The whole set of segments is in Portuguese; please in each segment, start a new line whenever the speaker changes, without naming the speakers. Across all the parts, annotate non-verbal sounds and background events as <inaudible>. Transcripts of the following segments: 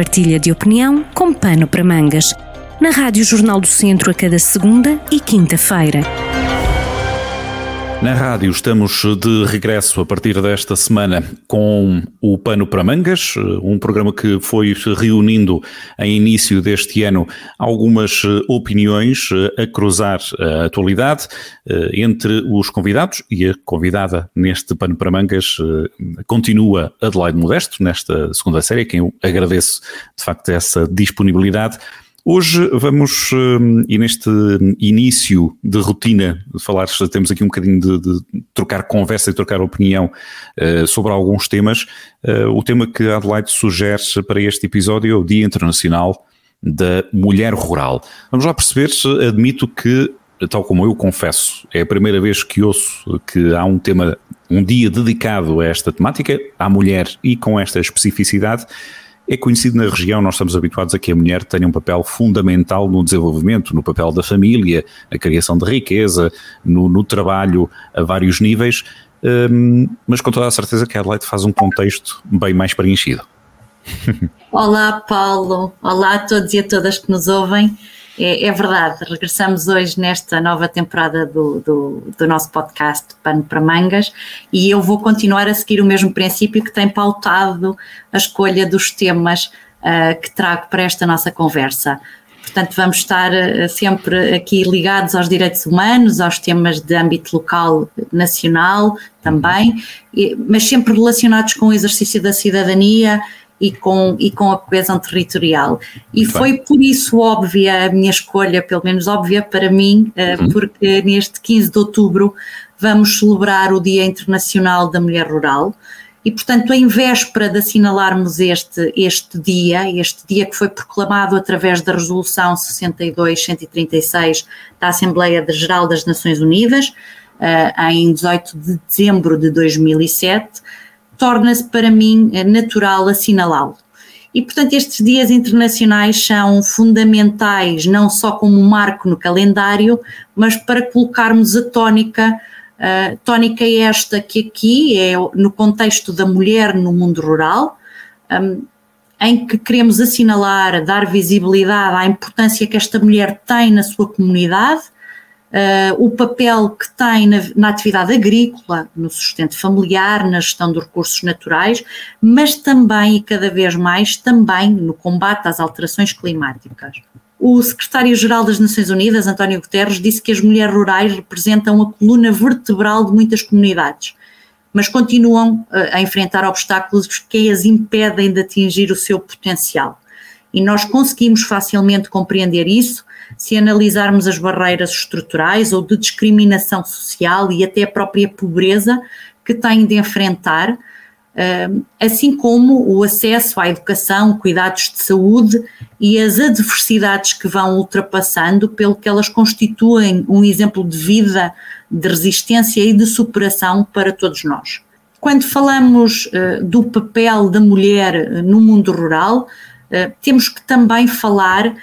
partilha de opinião com pano para mangas. Na Rádio Jornal do Centro a cada segunda e quinta-feira.
Na rádio estamos de regresso a partir desta semana com o Pano para Mangas, um programa que foi reunindo em início deste ano algumas opiniões a cruzar a atualidade eh, entre os convidados e a convidada neste Pano para Mangas eh, continua Adelaide Modesto, nesta segunda série, quem eu agradeço de facto essa disponibilidade. Hoje vamos, hum, e neste início de rotina de falar, temos aqui um bocadinho de, de trocar conversa e trocar opinião uh, sobre alguns temas. Uh, o tema que Adelaide sugere para este episódio é o Dia Internacional da Mulher Rural. Vamos lá perceber, admito que, tal como eu confesso, é a primeira vez que ouço que há um tema, um dia dedicado a esta temática, à mulher e com esta especificidade é conhecido na região, nós estamos habituados a que a mulher tenha um papel fundamental no desenvolvimento, no papel da família, a criação de riqueza, no, no trabalho a vários níveis, um, mas com toda a certeza que a Adelaide faz um contexto bem mais preenchido. <laughs>
Olá, Paulo. Olá a todos e a todas que nos ouvem. É, é, verdade, regressamos hoje nesta nova temporada do, do, do, nosso podcast Pano para Mangas e eu vou continuar a seguir o mesmo princípio que tem pautado a escolha dos temas uh, que trago para esta nossa conversa. Portanto, vamos estar uh, sempre aqui ligados aos direitos humanos, aos temas de âmbito local, nacional também, mas sempre relacionados com o exercício da cidadania e com, e com a coesão territorial. E Muito foi bem. por isso óbvia a minha escolha, pelo menos óbvia para mim, eh, uhum. porque neste 15 de outubro vamos celebrar o Dia Internacional da Mulher Rural. E, portanto, em véspera de assinalarmos este, este dia, este dia que foi proclamado através da Resolução 62-136 da Assembleia Geral das Nações Unidas, uh, em 18 de dezembro de 2007, torna-se para mim eh, natural assinalá-lo. E, portanto, estes dias internacionais são fundamentais não só como marco no calendário, mas para colocarmos a tónica, uh, tónica esta que aqui é no contexto da mulher no mundo rural, um, em que queremos assinalar, dar visibilidade à importância que esta mulher tem na sua comunidade, uh, o papel que tem na, na, atividade agrícola, no sustento familiar, na gestão dos recursos naturais, mas também e cada vez mais também no combate às alterações climáticas. O secretário-geral das Nações Unidas, António Guterres, disse que as mulheres rurais representam a coluna vertebral de muitas comunidades, mas continuam eh, a enfrentar obstáculos que as impedem de atingir o seu potencial. E nós conseguimos facilmente compreender isso se analisarmos as barreiras estruturais ou de discriminação social e até a própria pobreza que têm de enfrentar, assim como o acesso à educação, cuidados de saúde e as adversidades que vão ultrapassando, pelo que elas constituem um exemplo de vida, de resistência e de superação para todos nós. Quando falamos uh, do papel da mulher no mundo rural, temos que também falar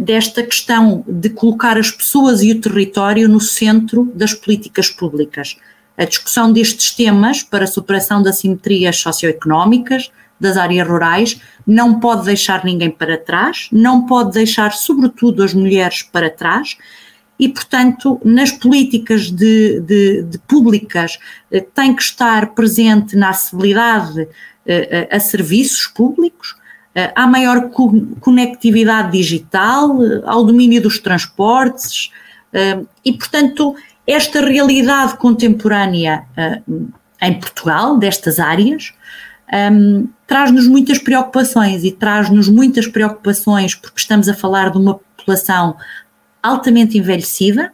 desta questão de colocar as pessoas e o território no centro das políticas públicas. A discussão destes temas para a superação das simetrias socioeconómicas das áreas rurais não pode deixar ninguém para trás, não pode deixar, sobretudo, as mulheres para trás. E, portanto, nas políticas de, de, de públicas eh, tem que estar presente na acessibilidade eh, a serviços públicos, eh, há maior conectividade digital, eh, ao domínio dos transportes eh, e, portanto, esta realidade contemporânea em Portugal, destas áreas, traz-nos muitas preocupações e traz-nos muitas preocupações porque estamos a falar de uma população altamente envelhecida.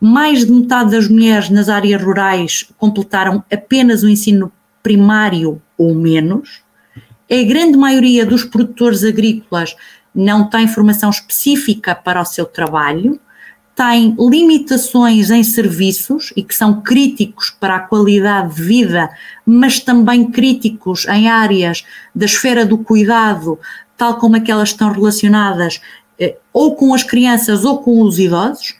Mais de metade das mulheres nas áreas rurais completaram apenas o ensino primário ou menos a grande maioria dos produtores agrícolas não tem formação específica para o seu trabalho, tem limitações em serviços e que são críticos para a qualidade de vida, mas também críticos em áreas da esfera do cuidado, tal como aquelas estão relacionadas eh, ou com as crianças ou com os idosos,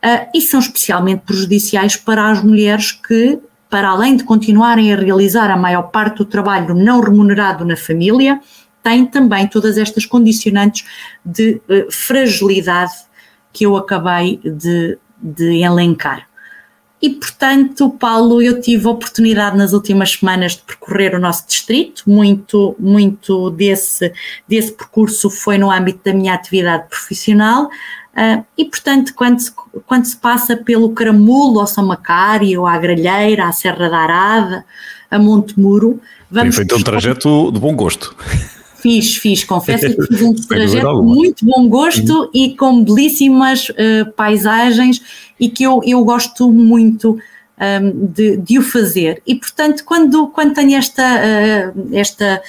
eh, e são especialmente prejudiciais para as mulheres que para além de continuarem a realizar a maior parte do trabalho não remunerado na família, tem também todas estas condicionantes de uh, fragilidade que eu acabei de, de elencar. E, portanto, Paulo, eu tive a oportunidade nas últimas semanas de percorrer o nosso distrito, muito, muito desse, desse percurso foi no âmbito da minha atividade profissional, uh, e, portanto, quando se, quando se passa pelo Caramulo, ao São Macário, à Gralheira, à Serra da Arada, a Monte Muro,
vamos... Tem feito um trajeto de bom gosto. <laughs>
Fiz, fiz, confesso que fiz um <laughs> trajeto de muito bom gosto uhum. e com belíssimas uh, paisagens e que eu, eu gosto muito um, ehm, de, de, o fazer. E portanto, quando, quando tenho esta, uh, esta,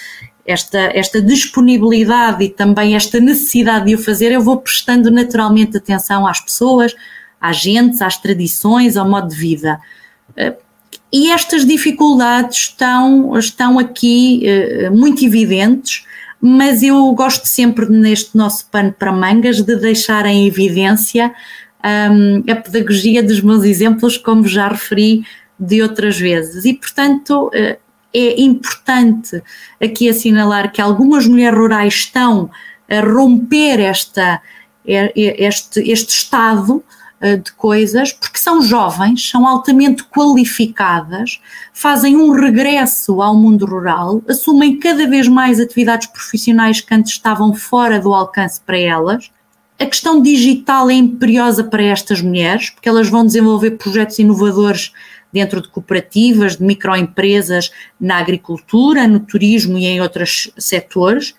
esta, esta disponibilidade e também esta necessidade de o fazer, eu vou prestando naturalmente atenção às pessoas, às gentes, às tradições, ao modo de vida. Uh, e estas dificuldades estão, estão aqui uh, muito evidentes mas eu gosto sempre neste nosso pano para mangas de deixar em evidência um, a pedagogia dos meus exemplos, como já referi de outras vezes. E, portanto, eh, é importante aqui assinalar que algumas mulheres rurais estão a romper esta, este, este estado eh, de coisas, porque são jovens, são altamente qualificadas, fazem um regresso ao mundo rural, assumem cada vez mais atividades profissionais que antes estavam fora do alcance para elas. A questão digital é imperiosa para estas mulheres, porque elas vão desenvolver projetos inovadores dentro de cooperativas, de microempresas na agricultura, no turismo e em outros setores.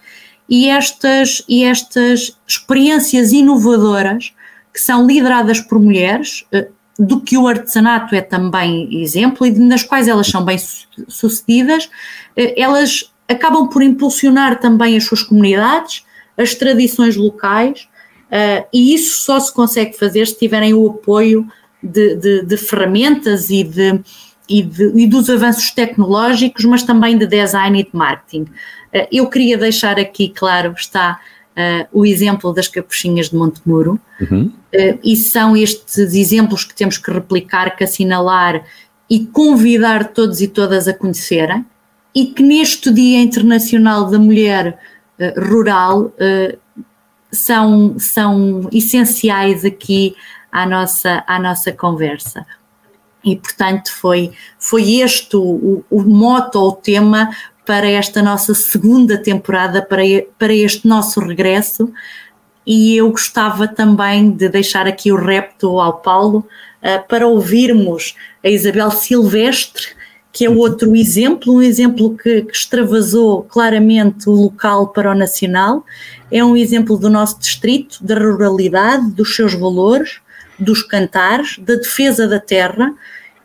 E estas, e estas experiências inovadoras que são lideradas por mulheres, eh, do que o artesanato é também exemplo e nas quais elas são bem sucedidas, eh, elas acabam por impulsionar também as suas comunidades, as tradições locais, eh, e isso só se consegue fazer se tiverem o apoio de, de, de ferramentas e, de, e, e, dos avanços tecnológicos, mas também de design e de marketing. Eu queria deixar aqui, claro, está uh, o exemplo das capuchinhas de Montemuro, uhum. uh, e são estes exemplos que temos que replicar, que assinalar e convidar todos e todas a conhecerem, e que neste Dia Internacional da Mulher uh, Rural são, são essenciais aqui à nossa, à nossa conversa. E, portanto, foi, foi este o, o moto o tema para esta nossa segunda temporada, para, para este nosso regresso. E eu gostava também de deixar aqui o repto ao Paulo uh, para ouvirmos a Isabel Silvestre, que é outro exemplo, um exemplo que, que, extravasou claramente o local para o nacional. É um exemplo do nosso distrito, da ruralidade, dos seus valores, dos cantares, da defesa da terra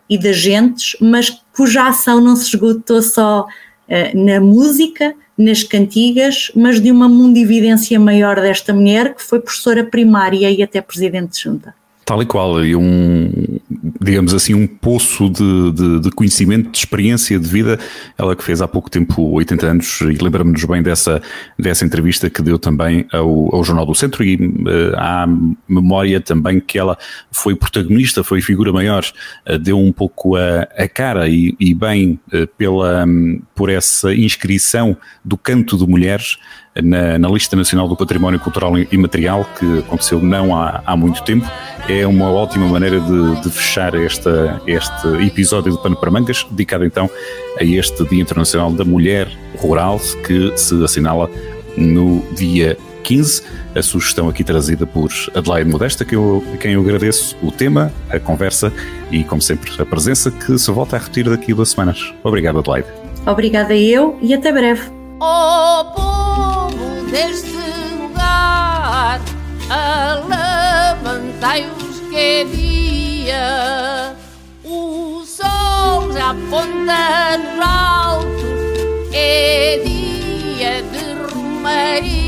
e das gentes, mas cuja ação não se esgotou só eh, na música, nas cantigas, mas de uma mundividência maior desta mulher, que foi professora primária e até presidente de junta.
Tal e qual, e um, digamos assim, um poço de, de, de, conhecimento, de experiência de vida. Ela que fez há pouco tempo 80 anos, e lembra-nos bem dessa, dessa entrevista que deu também ao, ao Jornal do Centro, e uh, há memória também que ela foi protagonista, foi figura maior, uh, deu um pouco a, a cara e, e bem uh, pela, um, por essa inscrição do canto de mulheres na, na, Lista Nacional do Património Cultural Imaterial, que aconteceu não há, há muito tempo. É uma ótima maneira de, de fechar esta, este episódio do Pano para Mangas, dedicado então a este Dia Internacional da Mulher Rural, que se assinala no dia 15. A sugestão aqui trazida por Adelaide Modesta, que eu, a quem eu agradeço o tema, a conversa e, como sempre, a presença que se volta a repetir daqui a duas semanas. Obrigado, Adelaide.
Obrigada eu e até breve.
Oh, deste lugar. Alamantai-vos que é dia, o sol já aponta nos altos, é dia de romaria.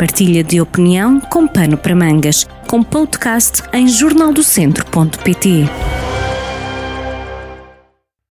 Partilha de opinião com pano para mangas, com podcast em jornaldocentro.pt.